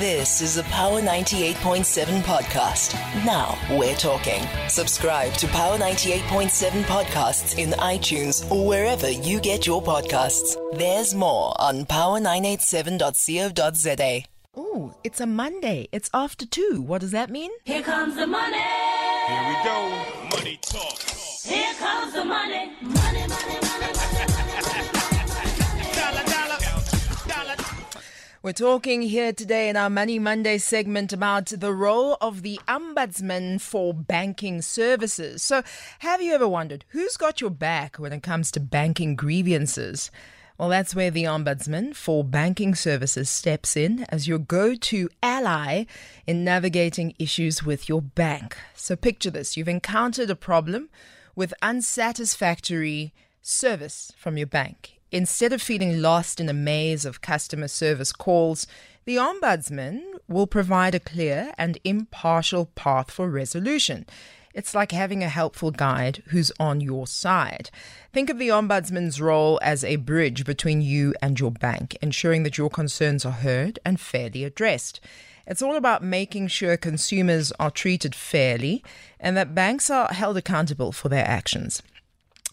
This is a Power 98.7 podcast. Now we're talking. Subscribe to Power 98.7 podcasts in iTunes or wherever you get your podcasts. There's more on power987.co.za. Oh, it's a Monday. It's after two. What does that mean? Here comes the money. Here we go. Money talk. Here comes the money. Money, money, money, money. We're talking here today in our Money Monday segment about the role of the Ombudsman for banking services. So, have you ever wondered who's got your back when it comes to banking grievances? Well, that's where the Ombudsman for Banking Services steps in as your go to ally in navigating issues with your bank. So, picture this you've encountered a problem with unsatisfactory service from your bank. Instead of feeling lost in a maze of customer service calls, the Ombudsman will provide a clear and impartial path for resolution. It's like having a helpful guide who's on your side. Think of the Ombudsman's role as a bridge between you and your bank, ensuring that your concerns are heard and fairly addressed. It's all about making sure consumers are treated fairly and that banks are held accountable for their actions.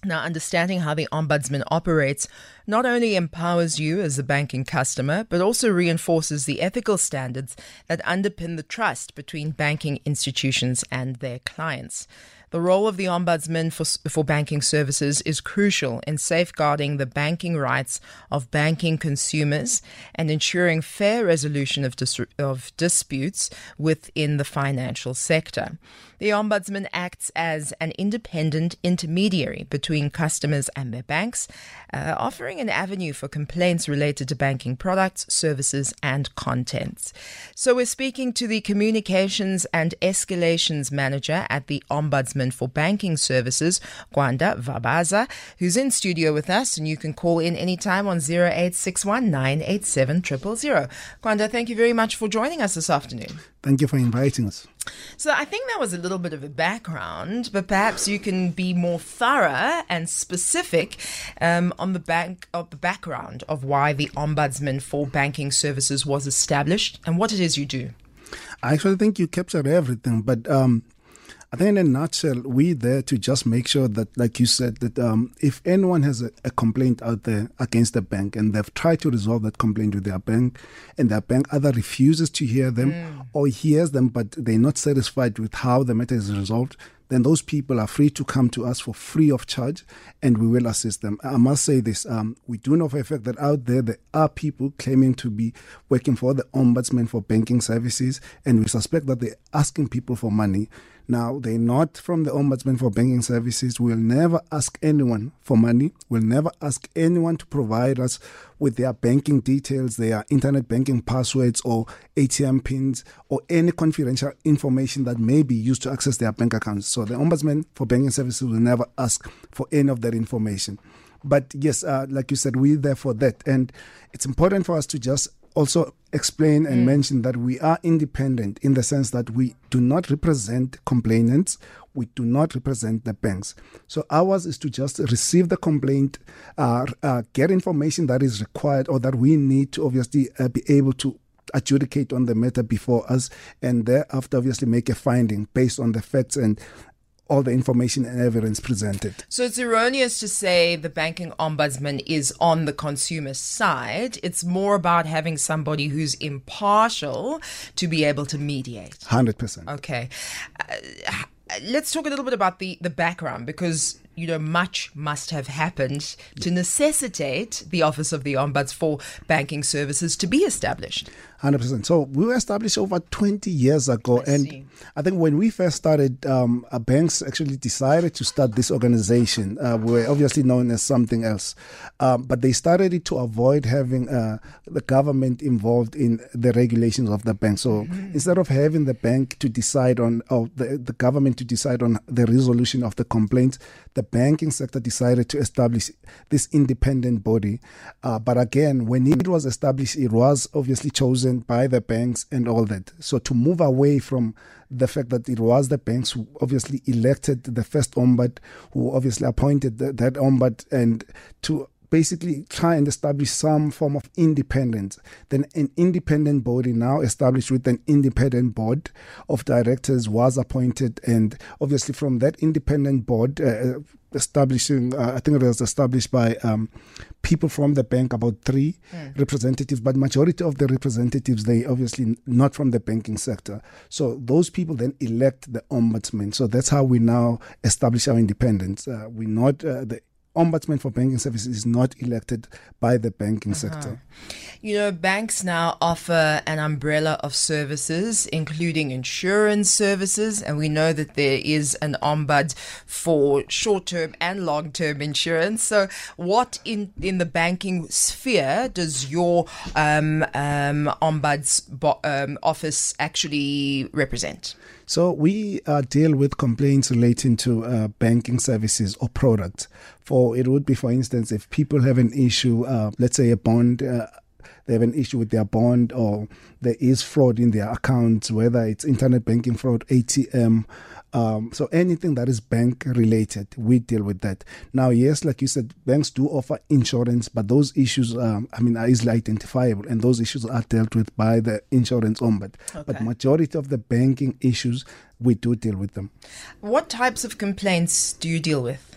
Now, understanding how the Ombudsman operates not only empowers you as a banking customer, but also reinforces the ethical standards that underpin the trust between banking institutions and their clients. The role of the Ombudsman for, for banking services is crucial in safeguarding the banking rights of banking consumers and ensuring fair resolution of, dis- of disputes within the financial sector. The Ombudsman acts as an independent intermediary between customers and their banks, uh, offering an avenue for complaints related to banking products, services, and contents. So, we're speaking to the Communications and Escalations Manager at the Ombudsman for Banking Services, Gwanda Vabaza, who's in studio with us, and you can call in anytime on 0861 987 000. Gwanda, thank you very much for joining us this afternoon. Thank you for inviting us. So I think that was a little bit of a background, but perhaps you can be more thorough and specific um, on the bank of the background of why the Ombudsman for Banking Services was established and what it is you do. I actually think you captured everything, but um, I think in a nutshell, we're there to just make sure that, like you said, that um, if anyone has a, a complaint out there against the bank and they've tried to resolve that complaint with their bank, and their bank either refuses to hear them or hears them, but they're not satisfied with how the matter is resolved, then those people are free to come to us for free of charge and we will assist them. I must say this um, we do know for a fact that out there there are people claiming to be working for the Ombudsman for Banking Services, and we suspect that they're asking people for money. Now, they're not from the Ombudsman for Banking Services. We'll never ask anyone for money. We'll never ask anyone to provide us with their banking details, their internet banking passwords, or ATM pins, or any confidential information that may be used to access their bank accounts. So, the Ombudsman for Banking Services will never ask for any of that information. But yes, uh, like you said, we're there for that. And it's important for us to just also explain and mention that we are independent in the sense that we do not represent complainants, we do not represent the banks. So ours is to just receive the complaint, uh, uh, get information that is required or that we need to obviously uh, be able to adjudicate on the matter before us, and thereafter obviously make a finding based on the facts and all the information and evidence presented. So it's erroneous to say the banking ombudsman is on the consumer side. It's more about having somebody who's impartial to be able to mediate. 100%. Okay. Uh, let's talk a little bit about the, the background because you know much must have happened to necessitate the office of the ombuds for banking services to be established. Hundred percent. So we were established over twenty years ago, I and see. I think when we first started, um, uh, banks actually decided to start this organization. Uh, we were obviously known as something else, um, but they started it to avoid having uh, the government involved in the regulations of the bank. So instead of having the bank to decide on, or the, the government to decide on the resolution of the complaints, the banking sector decided to establish this independent body. Uh, but again, when it was established, it was obviously chosen by the banks and all that. So to move away from the fact that it was the banks who obviously elected the first ombud, who obviously appointed the, that ombud, and to basically try and establish some form of independence. Then an independent body now established with an independent board of directors was appointed, and obviously from that independent board. Uh, establishing, uh, I think it was established by um, people from the bank, about three representatives, but majority of the representatives, they obviously not from the banking sector. So those people then elect the ombudsman. So that's how we now establish our independence. Uh, we're not uh, the ombudsman for banking services is not elected by the banking sector. You know, banks now offer an umbrella of services, including insurance services, and we know that there is an ombud for short-term and long-term insurance. So, what in in the banking sphere does your um, um, ombud's bo- um, office actually represent? So we uh, deal with complaints relating to uh, banking services or products. For it would be, for instance, if people have an issue, uh, let's say a bond. They have an issue with their bond, or there is fraud in their accounts, whether it's internet banking fraud, ATM, um, so anything that is bank related, we deal with that. Now, yes, like you said, banks do offer insurance, but those issues, um, I mean, are easily identifiable, and those issues are dealt with by the insurance ombud. But majority of the banking issues, we do deal with them. What types of complaints do you deal with?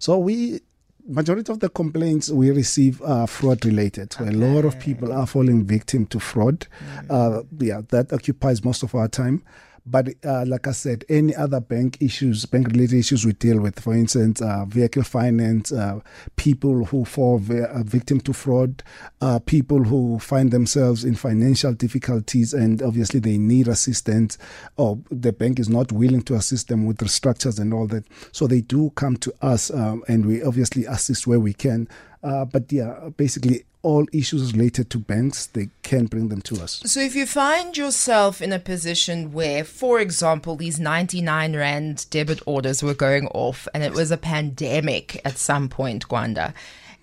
So we majority of the complaints we receive are fraud related. So a lot of people are falling victim to fraud. Uh, yeah, that occupies most of our time. But uh, like I said, any other bank issues, bank related issues we deal with, for instance, uh, vehicle finance, uh, people who fall uh, victim to fraud, uh, people who find themselves in financial difficulties and obviously they need assistance, or the bank is not willing to assist them with the structures and all that. So they do come to us um, and we obviously assist where we can. Uh, but yeah, basically all issues related to banks, they can bring them to us. So, if you find yourself in a position where, for example, these 99 Rand debit orders were going off and it was a pandemic at some point, Gwanda,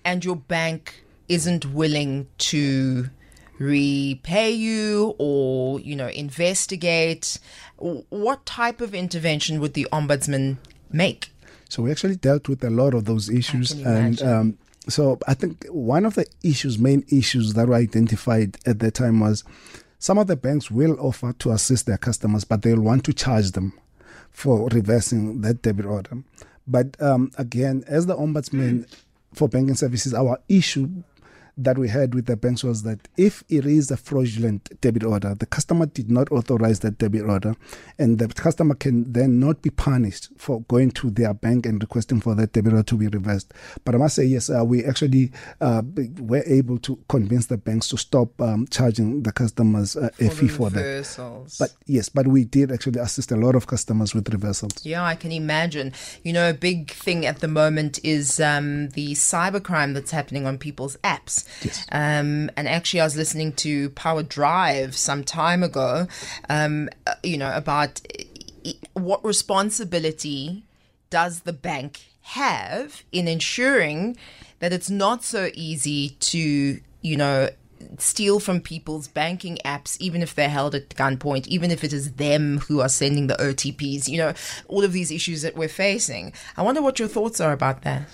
and your bank isn't willing to repay you or, you know, investigate, what type of intervention would the ombudsman make? So we actually dealt with a lot of those issues, and um, so I think one of the issues, main issues that were identified at that time was some of the banks will offer to assist their customers, but they'll want to charge them for reversing that debit order. But um, again, as the ombudsman for banking services, our issue that we had with the banks was that if it is a fraudulent debit order, the customer did not authorize that debit order, and the customer can then not be punished for going to their bank and requesting for that debit order to be reversed. But I must say, yes, uh, we actually uh, were able to convince the banks to stop um, charging the customers uh, a fee for that. reversals. But yes, but we did actually assist a lot of customers with reversals. Yeah, I can imagine. You know, a big thing at the moment is um, the cybercrime that's happening on people's apps. Yes. Um, and actually, I was listening to Power Drive some time ago, um, uh, you know, about uh, what responsibility does the bank have in ensuring that it's not so easy to, you know, steal from people's banking apps, even if they're held at gunpoint, even if it is them who are sending the OTPs, you know, all of these issues that we're facing. I wonder what your thoughts are about that.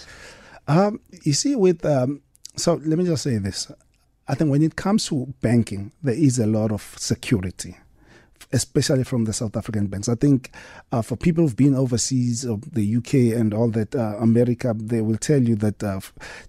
Um, you see, with um, so let me just say this: I think when it comes to banking, there is a lot of security, especially from the South African banks. I think uh, for people who've been overseas, of the UK and all that, uh, America, they will tell you that uh,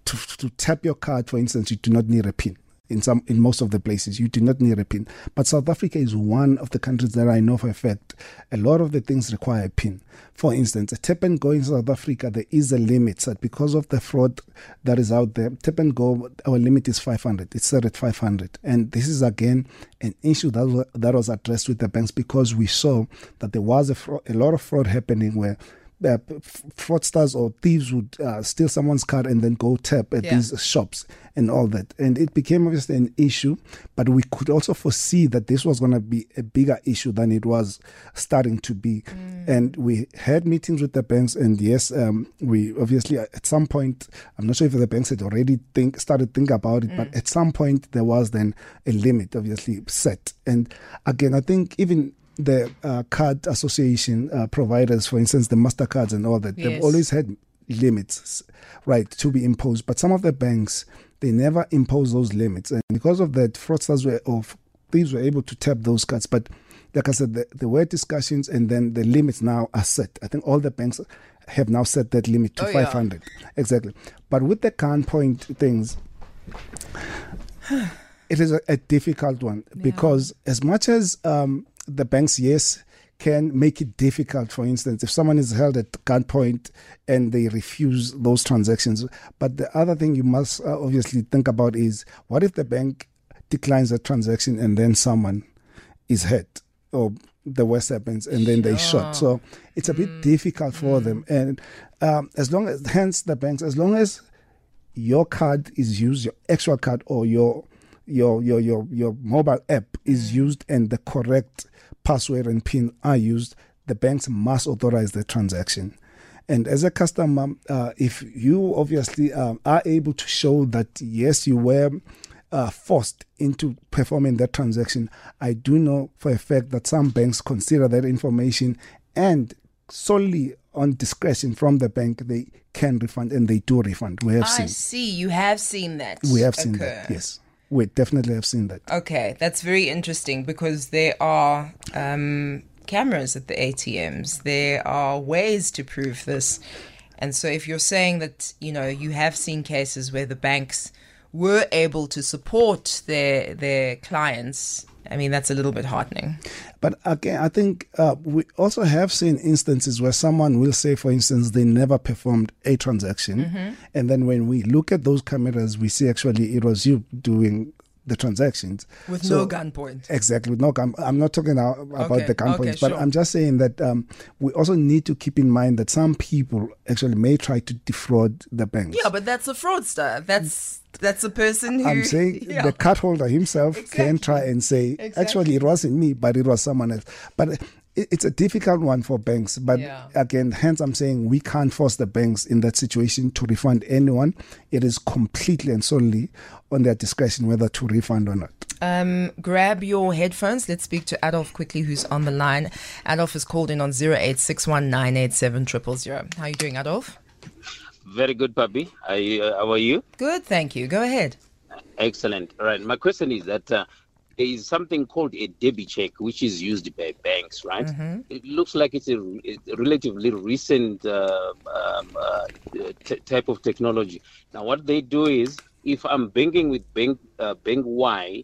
to, to tap your card, for instance, you do not need a pin. In some, in most of the places, you do not need a pin. But South Africa is one of the countries that I know for a fact a lot of the things require a pin. For instance, a tap and go in South Africa, there is a limit set because of the fraud that is out there. Tap and go, our limit is 500. It's set at 500, and this is again an issue that was, that was addressed with the banks because we saw that there was a, fraud, a lot of fraud happening where uh, fraudsters or thieves would uh, steal someone's card and then go tap at Yeah. these shops and all that. And it became obviously an issue, but we could also foresee that this was going to be a bigger issue than it was starting to be. And we had meetings with the banks, and yes, um, we obviously at some point, I'm not sure if the banks had already think started think about it, but at some point there was then a limit, obviously set. And again, I think even the uh, card association uh, providers, for instance, the Mastercards and all that, they've always had limits, right, to be imposed. But some of the banks they never impose those limits, and because of that, fraudsters were of thieves were able to tap those cards. But like I said, the, there were discussions, and then the limits now are set. I think all the banks have now set that limit to Oh, yeah. 500 exactly. But with the gunpoint things, it is a, a difficult one because as much as um, the banks, yes, can make it difficult. For instance, if someone is held at gunpoint and they refuse those transactions, but the other thing you must uh, obviously think about is what if the bank declines a transaction and then someone is hurt or the worst happens and then they shot. So it's a bit difficult for them. And um, as long as, hence the banks, as long as your card is used, your actual card or your your your your your mobile app is used and the correct password and pin are used, the banks must authorize the transaction. And as a customer, uh, if you obviously um, are able to show that yes, you were uh, forced into performing that transaction, I do know for a fact that some banks consider that information and solely on discretion from the bank, they can refund and they do refund. We have I seen. see. You have seen that. We have seen occur. that. Yes, we definitely have seen that. Okay, that's very interesting because there are um, cameras at the ATMs. There are ways to prove this. And so if you're saying that, you know, you have seen cases where the banks were able to support their their clients, I mean that's a little bit heartening. But again, I think uh, we also have seen instances where someone will say, for instance, they never performed a transaction. Mm-hmm. And then when we look at those cameras, we see actually it was you doing the transactions. With So- no gunpoint. Exactly. with No, gun, I'm not talking now about Okay, the gun okay, but sure. I'm just saying that um, we also need to keep in mind that some people actually may try to defraud the banks. Yeah, but that's a fraudster. That's that's a person who I'm saying yeah. the card holder himself can try and say, Exactly. actually, it wasn't me, but it was someone else. But it's a difficult one for banks. But Yeah. again, hence I'm saying we can't force the banks in that situation to refund anyone. It is completely and solely on their discretion whether to refund or not. Um, grab your headphones. Let's speak to Adolf quickly, who's on the line. Adolf is called in on 0861987000. How are you doing, Adolf? Very good, Papi. Uh, how are you? Good, thank you. Go ahead. Excellent. All right. My question is that uh, there is something called a DebiCheck, which is used by banks, right? It looks like it's a, a relatively recent uh, um, uh, t- type of technology. Now, what they do is, if I'm banking with bank uh, bank Y,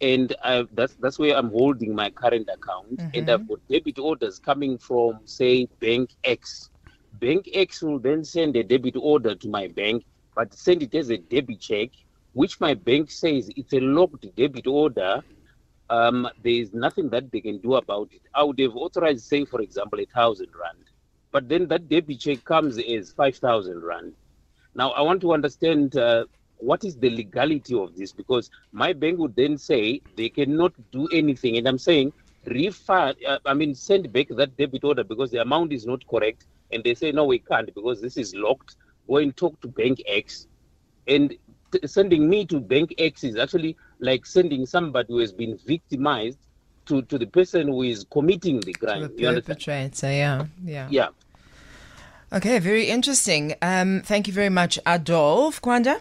and I, that's that's where I'm holding my current account, and I've got debit orders coming from, say, Bank X. Bank X will then send a debit order to my bank, but send it as a DebiCheck, which my bank says it's a locked debit order. Um, there is nothing that they can do about it. I would have authorized, say, for example, a thousand rand, but then that DebiCheck comes as five thousand rand. Now, I want to understand uh, what is the legality of this because my bank would then say they cannot do anything, and I'm saying refund. Uh, I mean, send back that debit order because the amount is not correct, and they say no, we can't because this is locked. Go and talk to Bank X, and t- sending me to Bank X is actually like sending somebody who has been victimized to, to the person who is committing the crime. The You understand? perpetrator, yeah, yeah. Yeah. Okay, very interesting. Um, thank you very much, Adolf. Kwanda?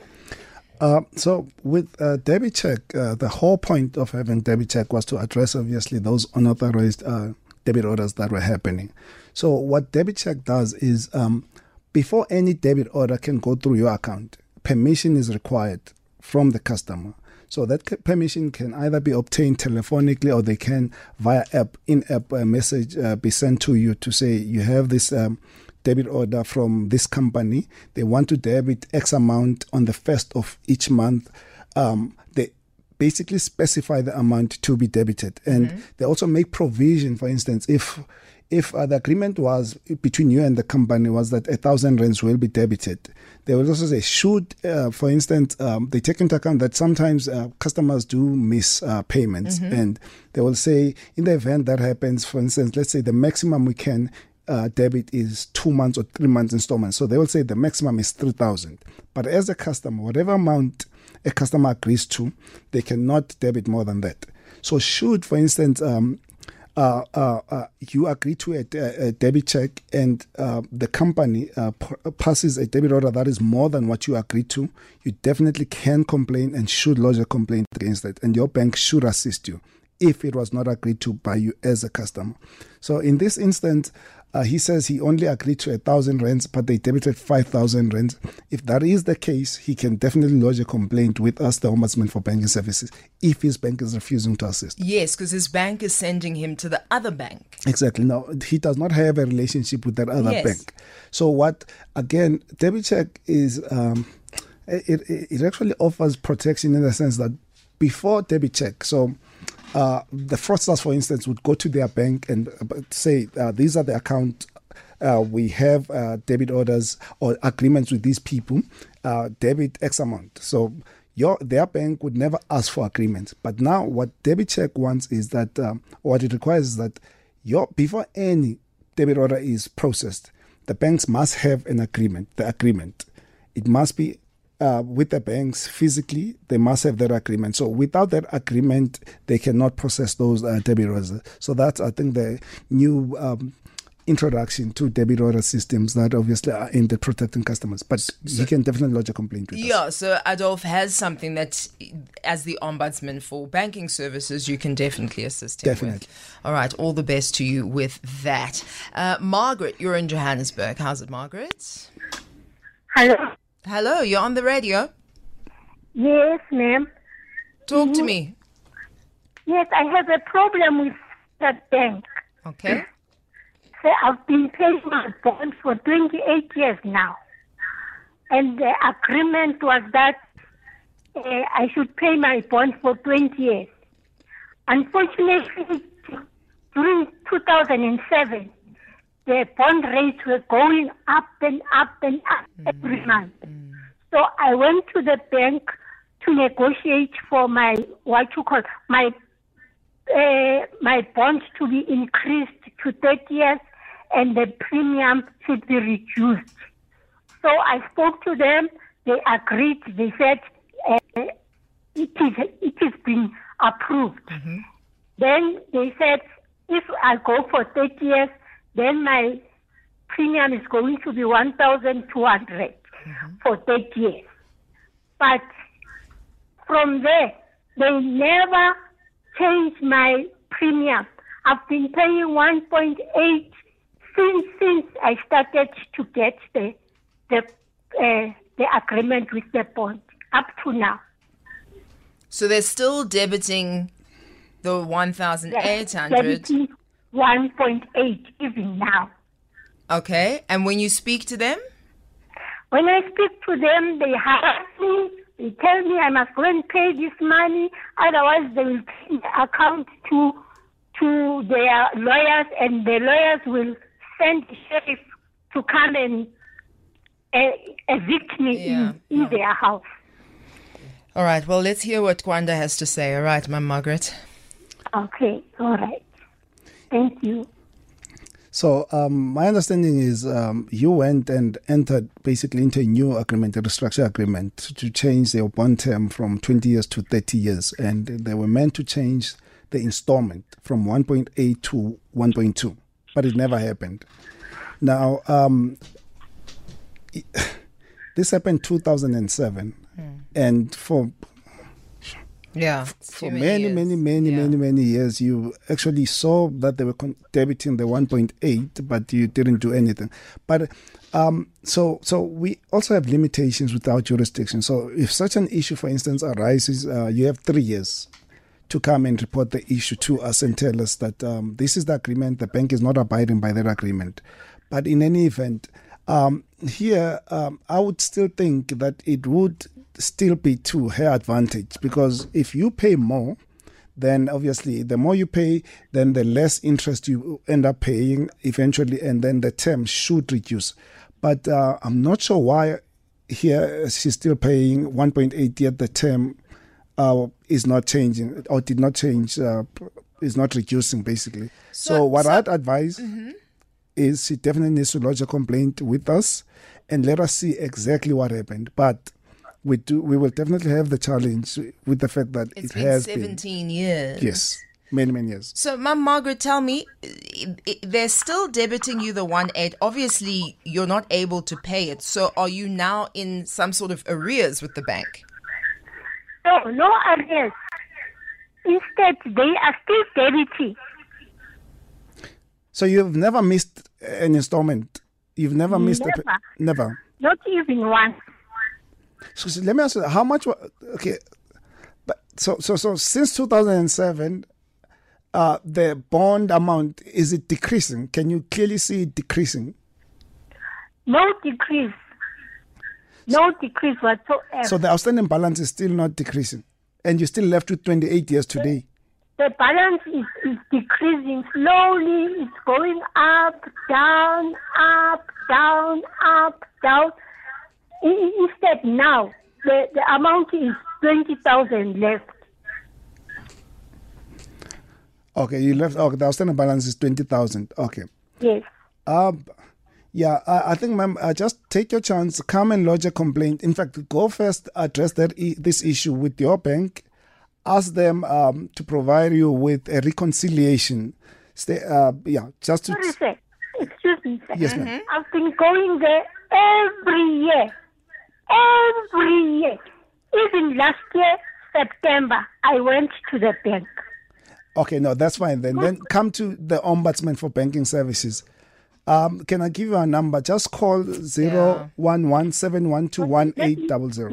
Uh, so with uh, DebiCheck, uh, the whole point of having DebiCheck was to address obviously those unauthorized uh, debit orders that were happening. So what DebiCheck does is um, before any debit order can go through your account, permission is required from the customer. So that permission can either be obtained telephonically or they can via app in-app uh, message uh, be sent to you to say you have this um, debit order from this company. They want to debit X amount on the first of each month. Um, they basically specify the amount to be debited, and they also make provision. For instance, if if uh, the agreement was between you and the company was that a thousand rands will be debited, they will also say should, uh, for instance, um, they take into account that sometimes uh, customers do miss uh, payments, and they will say in the event that happens, for instance, let's say the maximum we can uh, debit is two months or three months installments. So they will say the maximum is 3,000. But as a customer, whatever amount a customer agrees to, they cannot debit more than that. So should, for instance, um, you agree to a, a DebiCheck and uh, the company uh, p- passes a debit order that is more than what you agreed to, you definitely can complain and should lodge a complaint against it. And your bank should assist you if it was not agreed to by you as a customer. So in this instance, uh, he says he only agreed to a thousand rands, but they debited five thousand rands. If that is the case, he can definitely lodge a complaint with us, the Ombudsman for Banking Services, if his bank is refusing to assist. Yes, because his bank is sending him to the other bank. Exactly. No, he does not have a relationship with that other Yes. bank. So what? Again, DebiCheck is um, it, it it actually offers protection in the sense that before DebiCheck, so. Uh, the fraudsters, for instance, would go to their bank and uh, say, uh, "These are the account uh, we have uh, debit orders or agreements with these people, uh, debit X amount." So your their bank would never ask for agreements. But now, what DebiCheck wants is that um, what it requires is that your before any debit order is processed, the banks must have an agreement. The agreement, it must be uh, with the banks physically. They must have that agreement. So without that agreement, they cannot process those uh, debit orders. So that's I think the new. Um, Introduction to debit order systems that obviously are aimed at protecting customers, but you can definitely lodge a complaint with us. Yeah, so Adolf has something that, as the ombudsman for banking services, you can definitely assist him Definitely. with. All right, all the best to you with that. Uh, Margaret, you're in Johannesburg. How's it, Margaret? Hello. Hello, you're on the radio. Yes, ma'am. Talk to me. Yes, I have a problem with that bank. Okay. So I've been paying my bond for 28 years now. And the agreement was that uh, I should pay my bond for 20 years. Unfortunately, during 2007, the bond rates were going up and up and up every month. So I went to the bank to negotiate for my what you call my uh, my bond to be increased to 30 years and the premium should be reduced. So I spoke to them. They agreed. They said uh, it is it is being approved. Then they said if I go for 30 years, then my premium is going to be 1,200 mm-hmm. for 30 years. But from there, they never change my premium. I've been paying 1.8 since since I started to get the the uh, the agreement with the bond up to now. So they're still debiting the 1,800. Yes, 1.8 even now. Okay, and when you speak to them? When I speak to them, they harass me. They tell me I must go and pay this money, otherwise they will pay the account to to their lawyers, and the lawyers will send the sheriff to come and evict me yeah. in, in their house. All right. Well, let's hear what Gwanda has to say. All right, Ma'am Margaret. Okay. All right. Thank you. So um, my understanding is um, you went and entered basically into a new agreement, a restructure agreement, to change the bond term from 20 years to 30 years, and they were meant to change the installment from 1.8 to 1.2, but it never happened. Now, um, i- this happened 2007, and for Yeah. for many, many, many, many, many years, you actually saw that they were con- debiting the 1.8, but you didn't do anything. But um, so, so we also have limitations with our jurisdiction. So, if such an issue, for instance, arises, uh, you have three years to come and report the issue to us and tell us that um, this is the agreement. The bank is not abiding by that agreement. But in any event, um, here um, I would still think that it would still be to her advantage because if you pay more, then obviously the more you pay, then the less interest you end up paying eventually, and then the term should reduce. But uh, I'm not sure why here she's still paying 1.8 yet the term uh, is not changing or did not change, uh, is not reducing basically. So, So- what so- I'd advise is she definitely needs to lodge a complaint with us and let us see exactly what happened. But we do, we will definitely have the challenge with the fact that It's it been has 17 years. Yes. many many years. So, Mum Margaret, tell me, i- i- they're still debiting you the one eight. Obviously, you're not able to pay it. So, are you now in some sort of arrears with the bank? No, no arrears. Instead, they are still debiting. So you've never missed an installment. You've never missed a Never. never. Not even once. So, let me ask you, how much? Okay, but so so so since 2007, uh, the bond amount is it decreasing? Can you clearly see it decreasing? No decrease. No decrease whatsoever. So the outstanding balance is still not decreasing, and you're still left with 28 years today. the balance is, is decreasing slowly. It's going up, down, up, down, up, down. Instead, now the, the amount is twenty thousand left. Okay, you left. Okay, the outstanding balance is 20,000. Okay. Yes. Um, yeah, I, I think, ma'am, uh, just take your chance, come and lodge a complaint. In fact, go first, address that I- this issue with your bank, ask them um, to provide you with a reconciliation. Stay, uh, yeah, just to. Sorry, sir. Excuse me, sir. Yes, ma'am. I've been going there every year. Every year. Even last year, September, I went to the bank. Okay, no, that's fine then. Then come to the Ombudsman for Banking Services. Um, can I give you a number? Just call zero one one seven one two one eight double zero.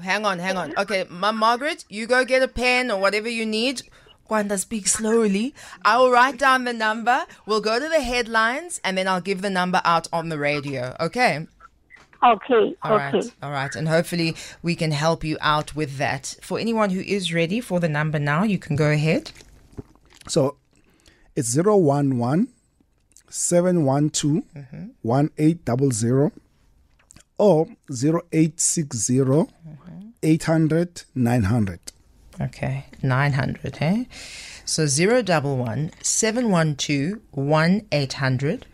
Hang on, hang on. Okay, Mum Margaret, you go get a pen or whatever you need. Gwanda, speak slowly. I will write down the number. We'll go to the headlines and then I'll give the number out on the radio. Okay? Okay, All right, okay. all right. And hopefully we can help you out with that. For anyone who is ready for the number now, you can go ahead. So it's 011 712 1800 or 0860 800 900. Okay, 900, eh? So 011 712 1800.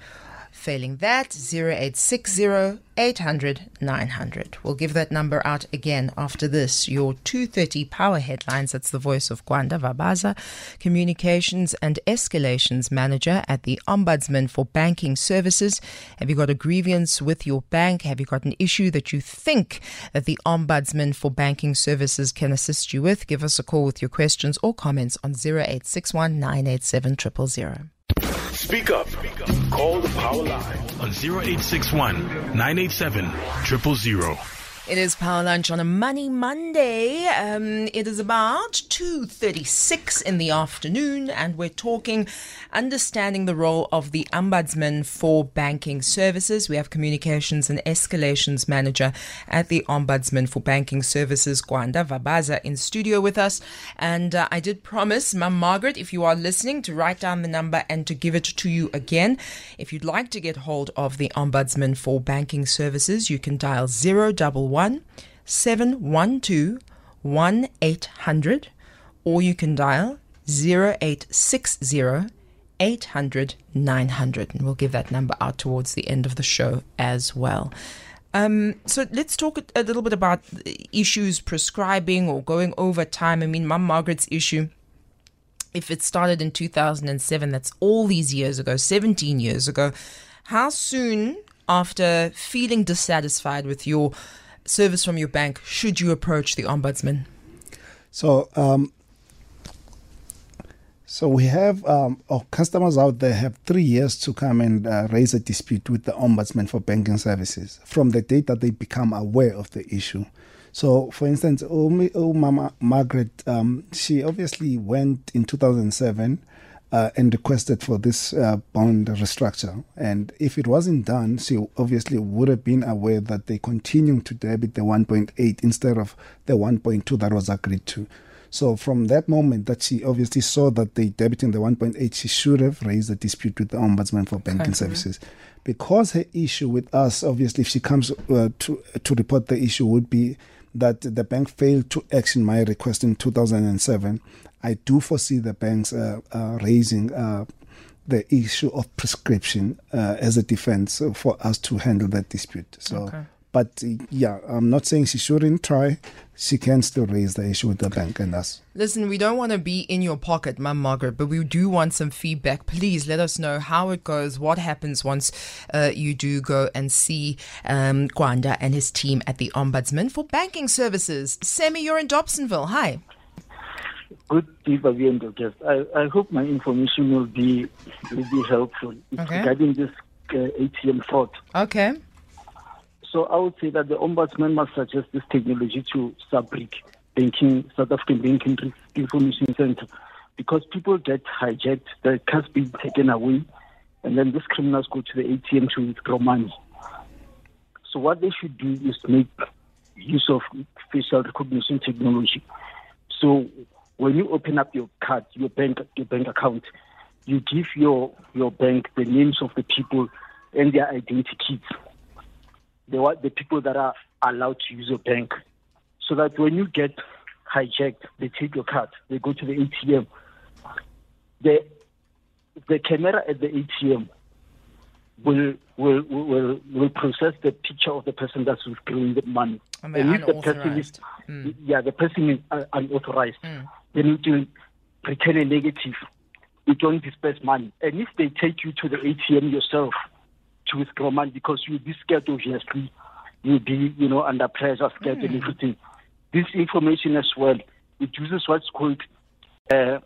Failing that, 0860 800 900. We'll give that number out again after this. Your 230 power headlines. That's the voice of Gwanda Vabaza, Communications and Escalations Manager at the Ombudsman for Banking Services. Have you got a grievance with your bank? Have you got an issue that you think that the Ombudsman for Banking Services can assist you with? Give us a call with your questions or comments on 0861 987 000. Speak up. Call the power line on 0861 987 000. It is Power Lunch on a Money Monday. Um, it is about 2.36 in the afternoon and we're talking understanding the role of the Ombudsman for Banking Services. We have Communications and Escalations Manager at the Ombudsman for Banking Services, Gwanda Vabaza, in studio with us. And uh, I did promise, Mum Margaret, if you are listening, to write down the number and to give it to you again. If you'd like to get hold of the Ombudsman for Banking Services, you can dial 011 712 1800 or you can dial 0860 800 900 and we'll give that number out towards the end of the show as well. Um, so let's talk a- a little bit about issues prescribing or going over time. I mean, Mum Margaret's issue if it started in 2007, that's all these years ago, 17 years ago, how soon after feeling dissatisfied with your service from your bank should you approach the ombudsman? So, um, so we have um, our customers out there have three years to come and uh, raise a dispute with the ombudsman for banking services from the date that they become aware of the issue. So, for instance, oh, oh Mama Margaret, um, she obviously went in 2007 uh, and requested for this uh, bond restructure. And if it wasn't done, she obviously would have been aware that they continue to debit the 1.8 instead of the 1.2 that was agreed to. So from that moment that she obviously saw that they debiting the 1.8, she should have raised a dispute with the Ombudsman for Banking Services. Because her issue with us, obviously, if she comes uh, to to report the issue, would be that the bank failed to action my request in 2007. I do foresee the banks uh, uh, raising uh, the issue of prescription uh, as a defense for us to handle that dispute. So But uh, yeah, I'm not saying she shouldn't try. She can still raise the issue with the bank and us. Listen, we don't want to be in your pocket, Mum Margaret, but we do want some feedback. Please let us know how it goes, what happens once uh, you do go and see um, Gwanda and his team at the Ombudsman for Banking Services. Sammy, you're in Dobsonville. Hi. Good evening, and guest. I, I hope my information will be will be helpful. Okay. regarding this uh, ATM fraud. Okay. So I would say that the ombudsman must suggest this technology to Sabric banking South African Banking Information Center because people get hijacked, their cards being taken away, and then these criminals go to the ATM to withdraw money. So what they should do is make use of facial recognition technology. So when you open up your card, your bank, your bank account, you give your your bank the names of the people and their identities the the people that are allowed to use your bank, so that when you get hijacked, they take your card, they go to the ATM. The the camera at the ATM will will will will process the picture of the person that's withdrawing the money. I mean, if the person is unauthorized. Mm. yeah, the person is unauthorized, mm. Then need to return a negative. You don't disperse money. And if they take you to the ATM yourself to withdraw money because you'll be scared, obviously, you'll be, you know, under pressure, scared and everything. This information as well, it uses what's called uh.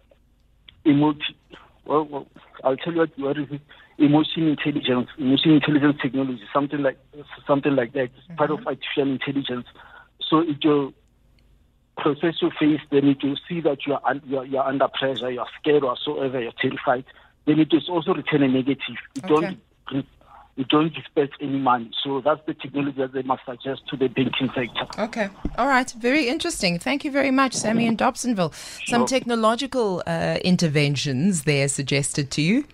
Well, well, I'll tell you what, what is it? Emotion intelligence, emotion intelligence technology, something like something like that. It's part of artificial intelligence. So it will process your face, then it will see that you are, un- you are, you are under pressure, you are scared or so ever, you're terrified. Then it is also return a negative. You Okay. don't you don't disperse any money. So that's the technology that they must suggest to the banking sector. Okay. All right. Very interesting. Thank you very much, Sammy in Dobsonville. Some technological uh, interventions there suggested to you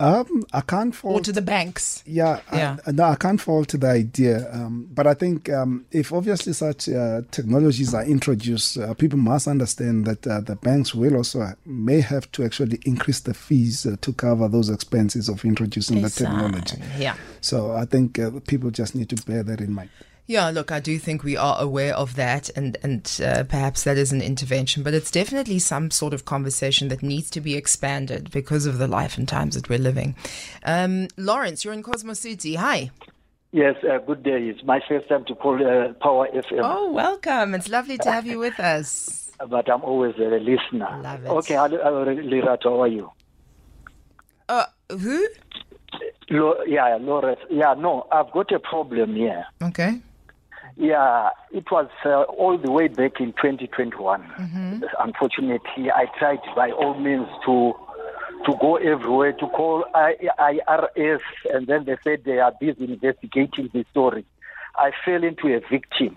Um, I can't or to the banks. Yeah, Yeah. I, no, I can't fall to the idea, um, but I think um, if obviously such uh, technologies are introduced, uh, people must understand that uh, the banks will also may have to actually increase the fees uh, to cover those expenses of introducing the technology. Yeah. So I think uh, people just need to bear that in mind. Yeah, look, I do think we are aware of that, and and uh, perhaps that is an intervention, but it's definitely some sort of conversation that needs to be expanded because of the life and times that we're living. Um, Lawrence, you're in Cosmos City. Hi. Yes, uh, good day. It's my first time to call uh, Power FM, Oh, welcome. It's lovely to have you with us. but I'm always a listener. Love it. Okay, hello, hello, Lirato, how are you? Uh, who? Lo- yeah, Lawrence. Yeah, no, I've got a problem here. Okay. Yeah, it was uh, all the way back in 2021. Unfortunately, I tried by all means to to go everywhere to call I- IRS, and then they said they are busy investigating the story. I fell into a victim.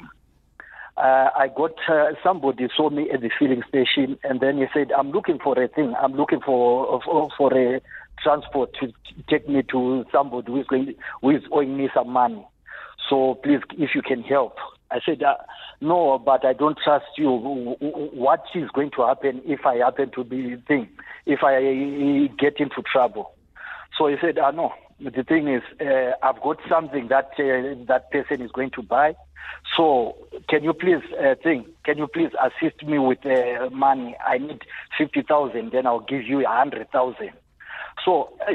Uh, I got uh, somebody saw me at the filling station, and then he said, "I'm looking for a thing. I'm looking for for, for a transport to take me to somebody who is going who is owing me some money. So please, if you can help." I said, uh, "No, but I don't trust you. What is going to happen if I happen to be thing? If I get into trouble?" So he said, "Ah, no. The thing is, uh, I've got something that uh, that person is going to buy. So can you please uh, think? Can you please assist me with uh, money? I need fifty thousand. Then I'll give you a hundred thousand. So uh,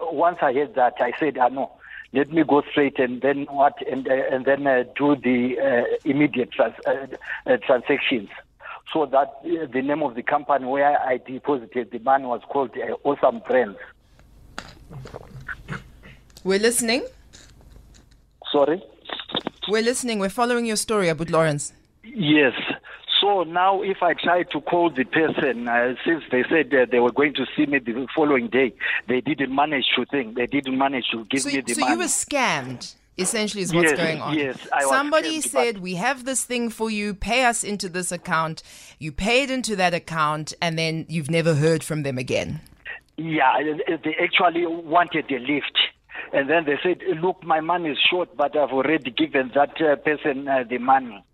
once I heard that, I said, "Ah, no. Let me go straight and then what? And uh, and then uh, do the uh, immediate trans- uh, uh, transactions." So that uh, the name of the company where I deposited the money was called uh, Awesome Brands. We're listening. Sorry. We're listening. We're following your story, Abud Lawrence. Yes. So now, if I try to call the person, uh, since they said uh, they were going to see me the following day, they didn't manage to think. They didn't manage to give So, me the so money. you were scammed. Essentially, is what's Yes, going on. yes, I Somebody scammed, said, "We have this thing for you. Pay us into this account." You paid into that account, and then you've never heard from them again. Yeah, they actually wanted a lift. And then they said, look, my money is short, but I've already given that uh, person uh, the money.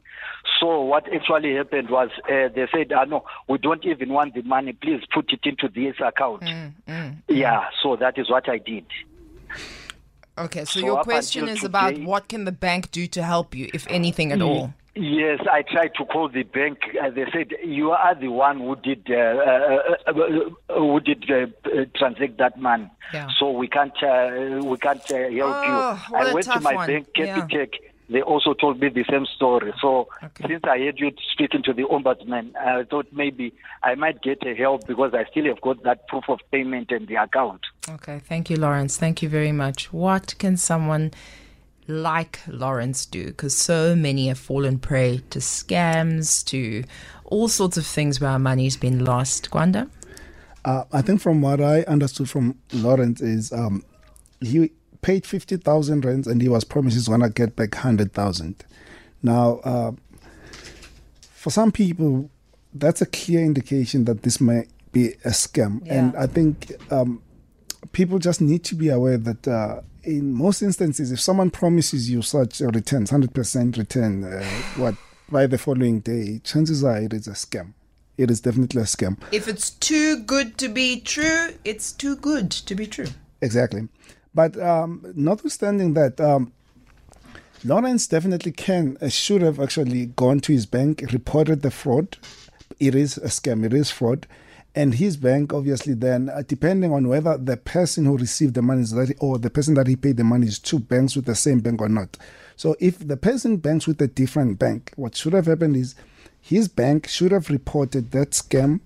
So what actually happened was uh, they said, ah, no, we don't even want the money. Please put it into this account. Mm, Yeah, so that is what I did. Okay, so, So your question is about what can the bank do to help you, if anything at all? Yes, I tried to call the bank. Uh, they said you are the one who did uh, uh, uh, uh, who did uh, uh, transact that money. Yeah. So we can't uh, we can't uh, help Oh, you. I went to my one. bank, Yeah. Capitec. They also told me the same story. So since I heard you speaking to the ombudsman, I thought maybe I might get a help because I still have got that proof of payment and the account. Okay, thank you, Lawrence. Thank you very much. What can someone like Lawrence do? Because so many have fallen prey to scams, to all sorts of things where our money's been lost. Gwanda? Uh, I think from what I understood from Lawrence is um, he paid 50,000 rands and he was promised he's going to get back 100,000. Now, uh, for some people, that's a clear indication that this may be a scam. And I think um, people just need to be aware that uh, in most instances, if someone promises you such a return, 100% return, uh, what by the following day, chances are it is a scam. It is definitely a scam. If it's too good to be true, it's too good to be true. Exactly. But um, notwithstanding that, um, Lawrence definitely can, uh, should have actually gone to his bank, reported the fraud. It is a scam, it is fraud. And his bank, obviously, then, uh, depending on whether the person who received the money is that, or the person that he paid the money is two banks with the same bank or not. So if the person banks with a different bank, what should have happened is his bank should have reported that scam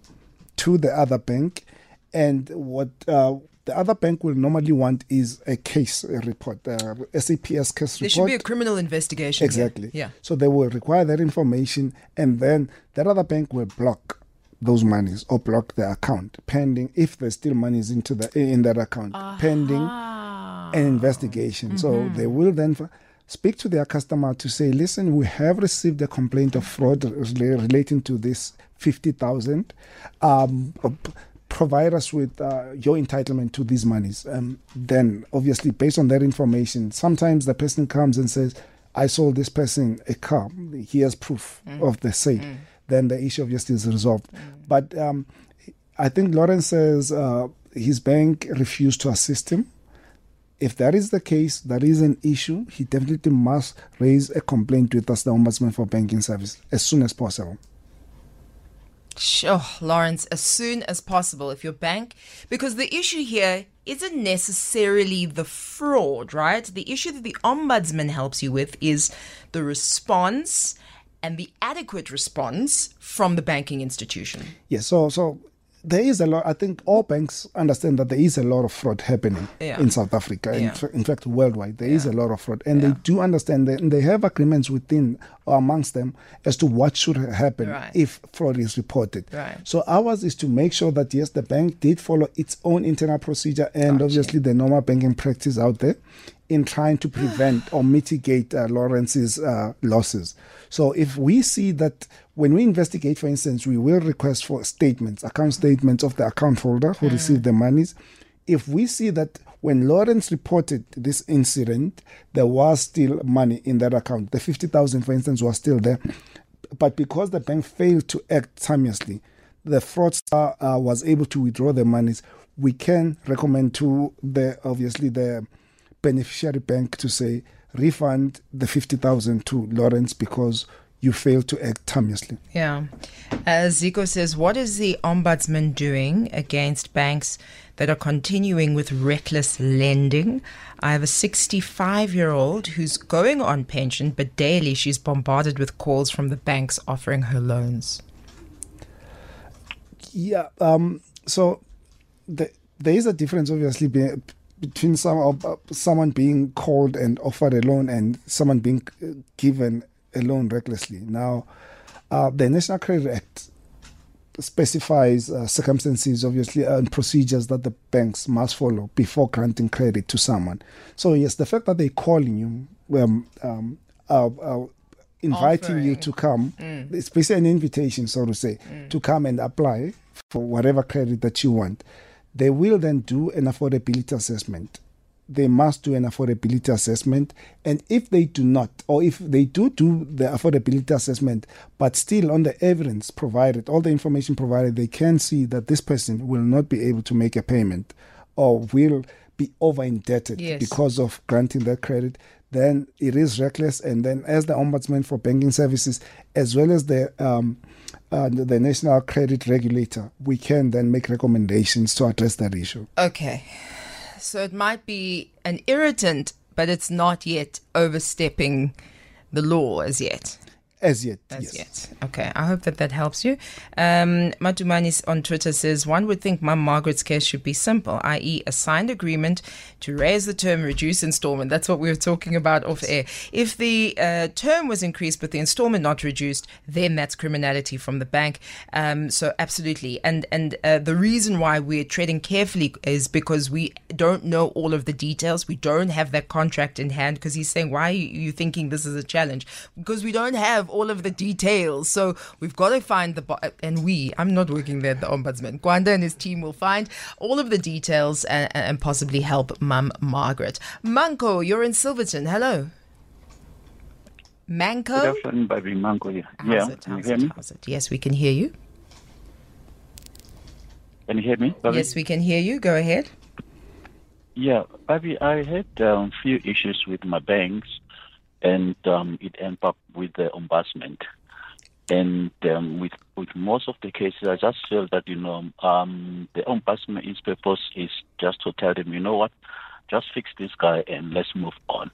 to the other bank. And what uh, the other bank will normally want is a case report, uh, SAPS case There report. should be a criminal investigation. here. Exactly. Yeah. So they will require that information, and then that other bank will block those monies or block the account pending if there's still monies into the in that account pending an investigation. So they will then. f- Speak to their customer to say, listen, we have received a complaint of fraud relating to this 50,000. Um, provide us with uh, your entitlement to these monies. Um, then, obviously, based on that information, sometimes the person comes and says, I sold this person a car. He has proof of the sale. Then the issue obviously is resolved. But um, I think Lawrence says uh, his bank refused to assist him. If that is the case, that is an issue, he definitely must raise a complaint with us, the Ombudsman for Banking Service, as soon as possible. Sure, oh, Lawrence, as soon as possible if your bank, because the issue here isn't necessarily the fraud, right? The issue that the ombudsman helps you with is the response and the adequate response from the banking institution. Yes, so so there is a lot. I think all banks understand that there is a lot of fraud happening Yeah. in South Africa. In, Yeah. fa- in fact, worldwide, there is a lot of fraud, and they do understand that, and they have agreements within or amongst them as to what should happen Right. if fraud is reported. Right. So ours is to make sure that yes, the bank did follow its own internal procedure and obviously the normal banking practice out there in trying to prevent or mitigate uh, Lawrence's uh, losses. So if we see that when we investigate, for instance, we will request for statements, account statements of the account holder who received the monies. If we see that when Lawrence reported this incident, there was still money in that account, the 50,000, for instance, was still there. But because the bank failed to act timeously, the fraudster uh, was able to withdraw the monies. We can recommend to the obviously the beneficiary bank to say refund the 50,000 to Lawrence because you failed to act timeously. Yeah. As Zico says, what is the ombudsman doing against banks that are continuing with reckless lending? I have a 65 year old who's going on pension, but daily she's bombarded with calls from the banks offering her loans. Yeah. Um. So the, there is a difference, obviously, between some uh, someone being called and offered a loan and someone being uh, given a loan recklessly. Now, uh, the National Credit Act specifies uh, circumstances, obviously, and procedures that the banks must follow before granting credit to someone. So, yes, the fact that they're calling you, um, um, uh, uh, inviting you to come, Mm. it's basically an invitation, so to say, to come and apply for whatever credit that you want. They will then do an affordability assessment. They must do an affordability assessment. And if they do not, or if they do do the affordability assessment, but still on the evidence provided, all the information provided, they can see that this person will not be able to make a payment or will be over indebted Yes. because of granting that credit, then it is reckless. And then, as the Ombudsman for Banking Services, as well as the um, uh, the National Credit Regulator, we can then make recommendations to address that issue. Okay. So it might be an irritant, but it's not yet overstepping the law as yet. As yet, As yes. yet. Okay. I hope that that helps you. Um, Matumani on Twitter says one would think Mum Margaret's case should be simple, i.e., a signed agreement to raise the term reduce installment. That's what we were talking about off air. If the uh, term was increased but the installment not reduced, then that's criminality from the bank. Um, so absolutely. And and uh, the reason why we're treading carefully is because we don't know all of the details. We don't have that contract in hand. Because he's saying, why are you thinking this is a challenge? Because we don't have all of the details. So we've got to find the bo- and we. I'm not working there at the ombudsman. Gwanda and his team will find all of the details and, and possibly help Mum Margaret. Manko, you're in Silverton. Hello. Manko. Good afternoon, Baby Mango. Yeah, How's yeah. it? Can you How's hear it? me? How's it? Yes, we can hear you. Can you hear me? Yes, we can hear you. Go ahead. Yeah, Baby, I had a um, few issues with my banks, and um, it ends up with the ombudsman. And um, with with most of the cases, I just feel that you know um, the ombudsman, his purpose is just to tell them, you know what, just fix this guy and let's move on.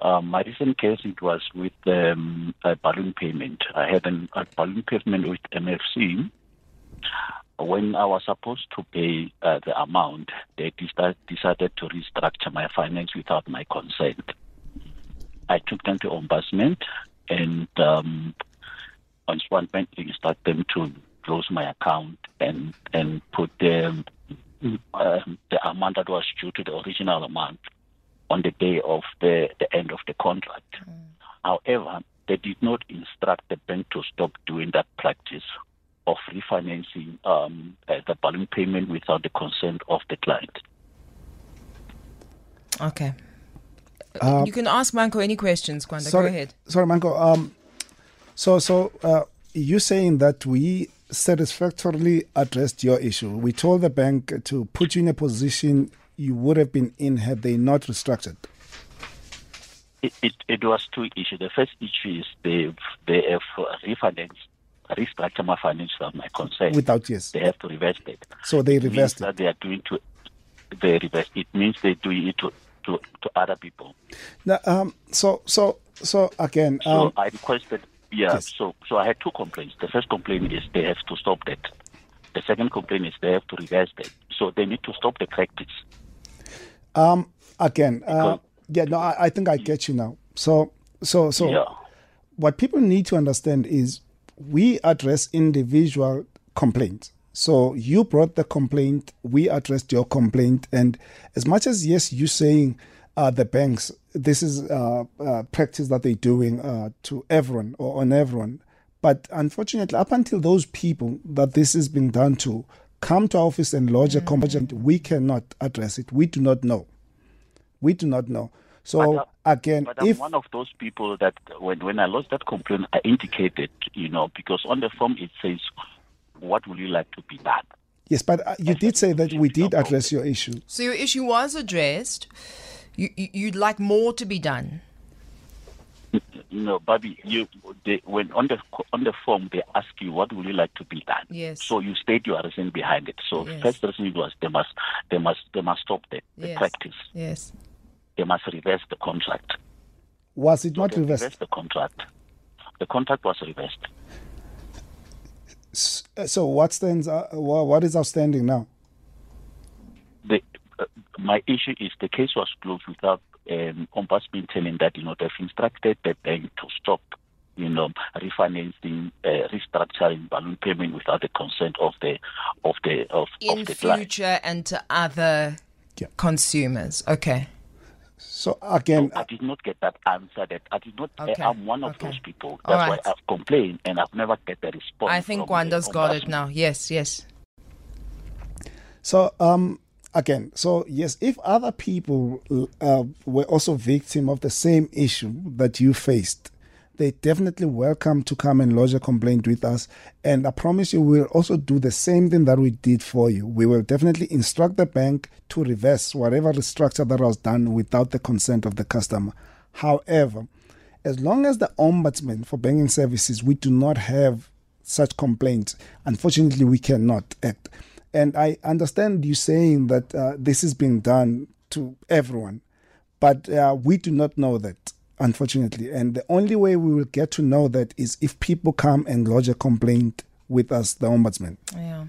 Um, my recent case it was with um, a balloon payment. I had an, a balloon payment with MFC. When I was supposed to pay uh, the amount, they deci- decided to restructure my finance without my consent. I took them to ombudsman, and um, on one bank instruct them to close my account and and put the um, the amount that was due to the original amount on the day of the, the end of the contract. However, they did not instruct the bank to stop doing that practice of refinancing um, uh, the balloon payment without the consent of the client. Okay. Uh, you can ask Manko any questions, Gwanda. sorry, Go ahead. Sorry, Manko. Um, so, so uh, you saying that we satisfactorily addressed your issue. We told the bank to put you in a position you would have been in had they not restructured. It, it, it was two issues. The first issue is they they have refinanced, restructure my finance without my consent. Without yes. They have to reverse it. So they It means reversed it. that they are doing to they reverse. It means they're doing it to, to, to other people. Now, um, so, so, so again, So um, I requested, yeah. Yes. So so I had two complaints. The first complaint is they have to stop that. The second complaint is they have to reverse that. So they need to stop the practice. um, again, uh, yeah, no, I, I think I get you now. So, so, so, Yeah. what people need to understand is we address individual complaints. So you brought the complaint, we addressed your complaint, and as much as yes, you're saying uh, the banks, this is uh, uh, practice that they're doing uh, to everyone or on everyone, but unfortunately, up until those people that this is being done to come to our office and lodge a complaint, we cannot address it. We do not know. We do not know. So But, uh, again, But I'm if one of those people that when, when I lost that complaint, I indicated, you know, because on the form it says, what would you like to be done? yes, but uh, you did say that we did address your issue. So your issue was addressed. You, you, you'd like more to be done. No, Bobby, you they, when on the on the form they ask you what would you like to be done. Yes. So you state your reason behind it. So Yes. first reason was they must they must they must stop the, the Yes. practice. Yes. They must reverse the contract. Was it not They reversed? reversed the contract. The contract was reversed. S- uh, So what stands? Uh, what is outstanding now? the uh, my issue is the case was closed without um, ombudsman telling that you know they've instructed the bank to stop you know refinancing uh, restructuring balloon payment without the consent of the of the of, In of the client. future and to other Yeah. consumers. Okay. So again, I did not get that answer. That I did not. Okay, I, am one of okay. those people. All That's right. why I've complained and I've never get the response. I think from the Gwanda's got it now. Yes, yes. So um again, so yes, if other people uh, were also victim of the same issue that you faced, they're definitely welcome to come and lodge a complaint with us. And I promise you, we'll also do the same thing that we did for you. We will definitely instruct the bank to reverse whatever restructure that was done without the consent of the customer. However, as long as the ombudsman for banking services, we do not have such complaints, unfortunately, we cannot act. And I understand you saying that uh, this is being done to everyone, but uh, we do not know that, unfortunately. And the only way we will get to know that is if people come and lodge a complaint with us, the ombudsman. Yeah.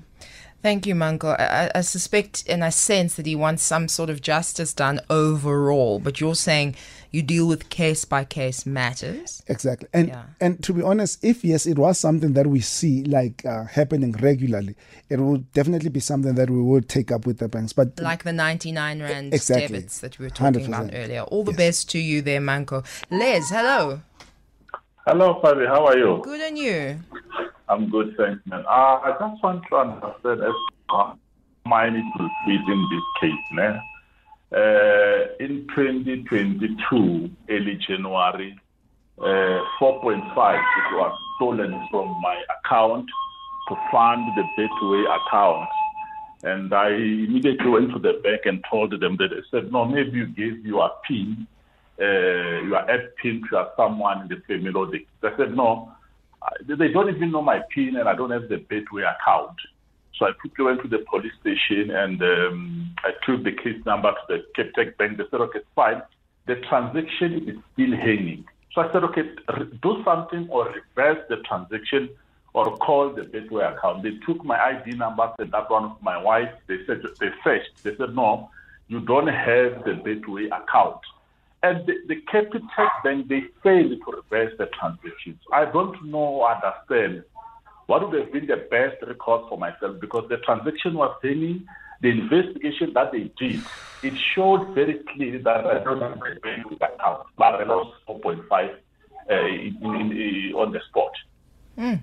Thank you, Manko. I, I suspect and I sense that he wants some sort of justice done overall, but you're saying you deal with case by case matters. Exactly. And Yeah. and to be honest, if yes, it was something that we see like uh, happening regularly, it would definitely be something that we would take up with the banks. But Like the 99 Rand Exactly. debits that we were talking about 100%. earlier. All the best to you there, Manko. Les, hello. Hello, Fabi. How are you? Good and you. I'm good, thanks, man. Uh, I just want to understand if uh, mine is in this case. Ne? Uh, in 2022, early January, uh, 4.5 it was stolen from my account to fund the Betway account. And I immediately went to the bank and told them that they said, no, maybe you gave your PIN, uh, your app PIN to someone in the family. Or they said, no, they don't even know my PIN and I don't have the Betway account. So I quickly went to the police station and um, I took the case number to the Capitec Bank. They said, okay, fine. The transaction is still hanging. So I said, okay, do something or reverse the transaction or call the Betway account. They took my ID number, said that one of my wife. They said they fetched. They said, no, you don't have the Betway account. And the, the Capitec Bank, they failed to reverse the transactions. I don't know, understand what would have been the best record for myself because the transaction was hanging. The investigation that they did, it showed very clearly that I don't have the bank account, but I lost 4.5 uh, in, in, in, on the spot. Hmm.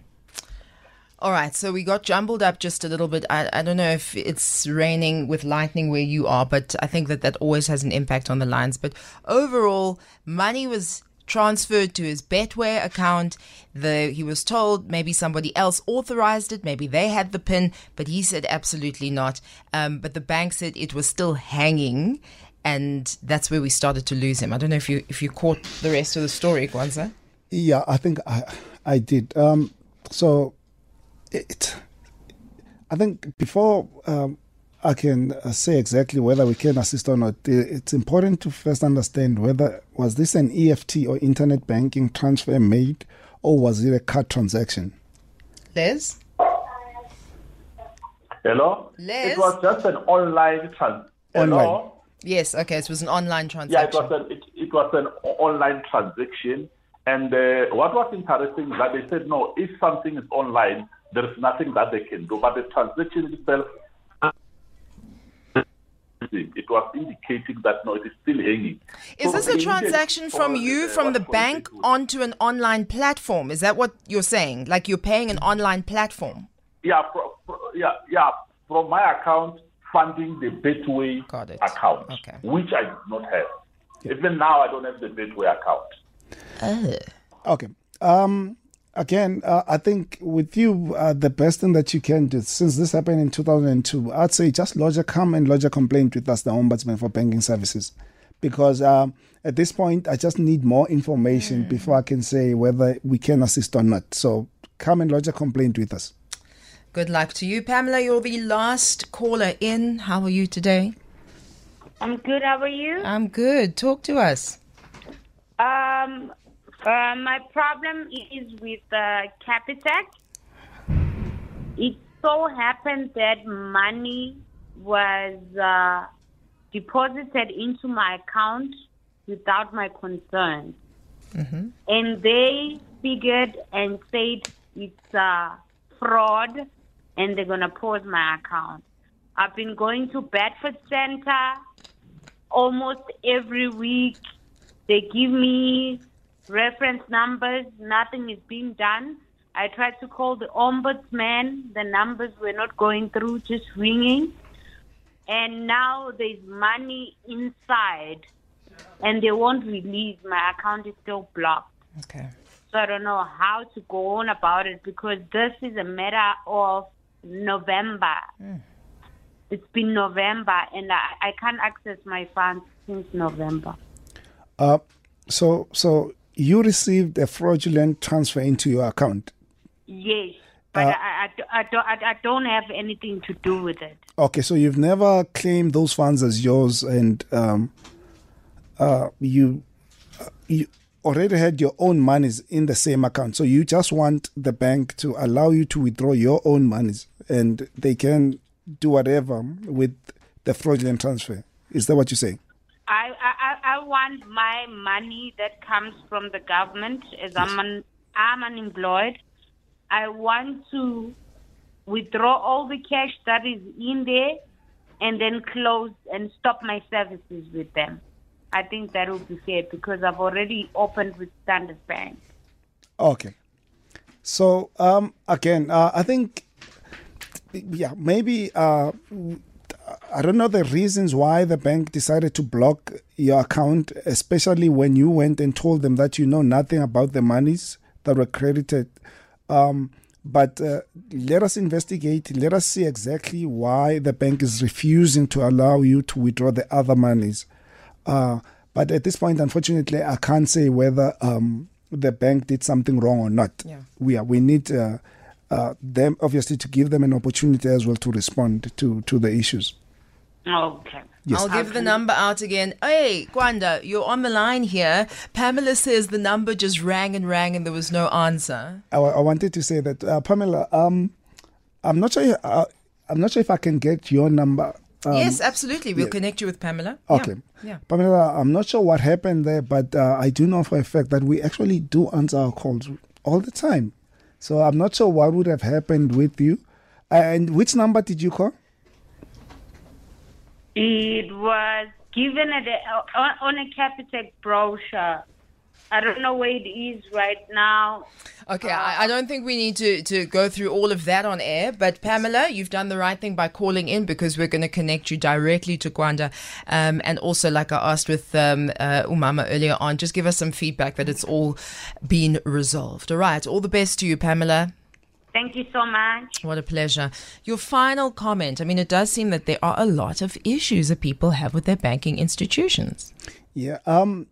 All right, so we got jumbled up just a little bit. I, I don't know if it's raining with lightning where you are, but I think that that always has an impact on the lines. But overall, money was transferred to his Betway account. The he was told maybe somebody else authorized it, maybe they had the pin, but he said absolutely not. Um, but the bank said it was still hanging, and that's where we started to lose him. I don't know if you if you caught the rest of the story, Kwanda. Yeah, I think I I did. Um, so it, I think before um, I can uh, say exactly whether we can assist or not, it's important to first understand whether was this an EFT or internet banking transfer made, or was it a card transaction? Les. Hello? Les? It was just an online trans. Hello? Online. Yes, okay, it was an online transaction. Yeah, it was an it, it was an online transaction, and uh, what was interesting is that they said no, if something is online, there is nothing that they can do. But the transaction itself, it was indicating that no, it is still hanging. Is So this a transaction from you the- from the bank onto an online platform? Is that what you're saying? Like you're paying an online platform? Yeah, fro- fro- yeah, yeah. From my account, funding the Betway account, which I did not have. Even now, I don't have the Betway account. Okay. Um, again, uh, I think with you, uh, the best thing that you can do, since this happened in 2002, I'd say just lodge a come and lodge a complaint with us, the Ombudsman for Banking Services. Because um, at this point, I just need more information before I can say whether we can assist or not. So come and lodge a complaint with us. Good luck to you. Pamela, you're the last caller in. How are you today? I'm good. How are you? I'm good. Talk to us. Um, uh, my problem is with uh, Capitec. It so happened that money was uh, deposited into my account without my consent, and they figured and said it's uh, fraud, and they're gonna pause my account. I've been going to Bedford Center almost every week. They give me reference numbers. Nothing is being done. I tried to call the ombudsman. The numbers were not going through, just ringing. And now there's money inside, and they won't release. My account is still blocked. Okay. So I don't know how to go on about it because this is a matter of November. It's been November and I, I can't access my funds since November. Uh, so, so you received a fraudulent transfer into your account. Yes, but Uh, I, I, I, don't, I, I don't have anything to do with it. Okay, so you've never claimed those funds as yours, and um, uh, you uh, you already had your own monies in the same account. So you just want the bank to allow you to withdraw your own monies, and they can do whatever with the fraudulent transfer. Is that what you're saying? I, I, I I want my money that comes from the government as I'm, un, I'm unemployed. I want to withdraw all the cash that is in there and then close and stop my services with them. I think that would be fair because I've already opened with Standard Bank. Okay. So um, again, uh, I think, yeah, maybe uh, I don't know the reasons why the bank decided to block your account, especially when you went and told them that you know nothing about the monies that were credited. Um, but uh, let us investigate. Let us see exactly why the bank is refusing to allow you to withdraw the other monies. Uh, but at this point, unfortunately, I can't say whether um, the bank did something wrong or not. Yeah. We are, we need uh, uh, them obviously to give them an opportunity as well to respond to to the issues. Okay. Yes. I'll give the number out again. Hey, Gwanda, you're on the line here. Pamela says the number just rang and rang and there was no answer. I, I wanted to say that uh, Pamela, um, I'm not sure. Uh, I'm not sure if I can get your number. Um, yes, absolutely. We'll yeah. connect you with Pamela. Yeah, Okay. Yeah. Pamela, I'm not sure what happened there, but uh, I do know for a fact that we actually do answer our calls all the time. So I'm not sure what would have happened with you. And which number did you call? It was given at a, on, a Capitec brochure. I don't know where it is right now. Okay, I, I don't think we need to, to go through all of that on air, but Pamela, you've done the right thing by calling in because we're going to connect you directly to Gwanda. Um, and also, like I asked with um, uh, Umama earlier on, just give us some feedback that it's all been resolved. All right, all the best to you, Pamela. Thank you so much. What a pleasure. Your final comment. I mean, it does seem that there are a lot of issues that people have with their banking institutions. Yeah. Um,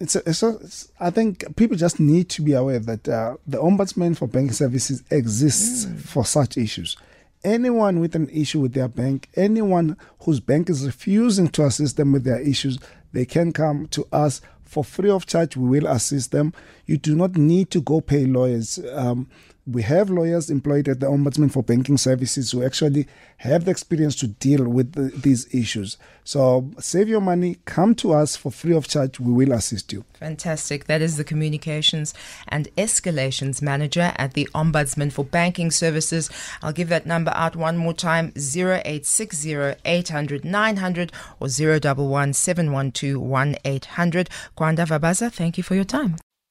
it's, a, it's, a, it's I think people just need to be aware that uh, the ombudsman for banking services exists for such issues. Anyone with an issue with their bank, anyone whose bank is refusing to assist them with their issues, they can come to us for free of charge. We will assist them. You do not need to go pay lawyers. Um, we have lawyers employed at the Ombudsman for Banking Services who actually have the experience to deal with the, these issues. So save your money, come to us for free of charge. We will assist you. Fantastic. That is the Communications and Escalations Manager at the Ombudsman for Banking Services. I'll give that number out one more time 0860 800 900 or 011 712 1800. Kwanda Vabaza, thank you for your time.